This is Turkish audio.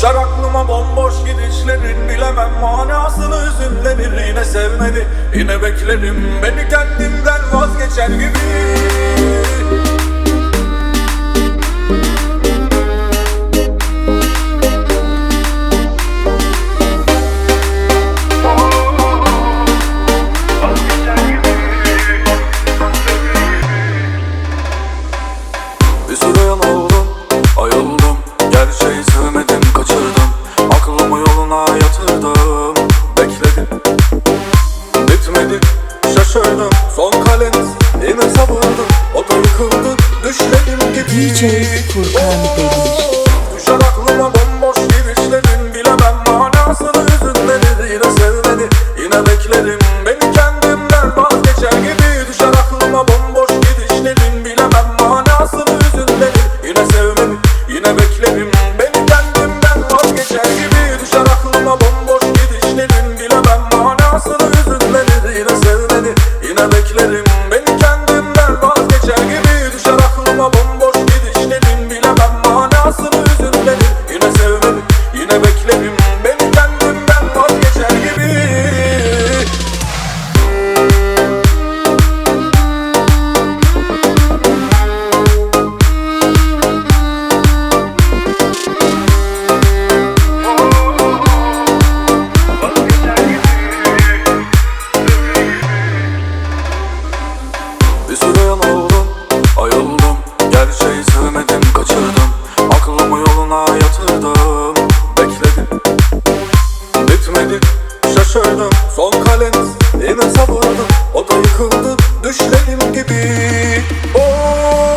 Düşer aklıma bomboş gidişlerin Bilemem manasını hüzünlenir Yine sevmedi. Yine beklerim Beni kendimden vazgeçer gibi şaşırdım Bekledim. Bitmedi şaşırdım. Son kalem yine sabırdım O da yıkıldı düşlerim gibi DJ Furkan Demir Düşer aklıma bomboş girişlerin. Bilemem manasını. yaşardım Son kalem yine salladım O da yıkıldı düşlerim gibi. Oh!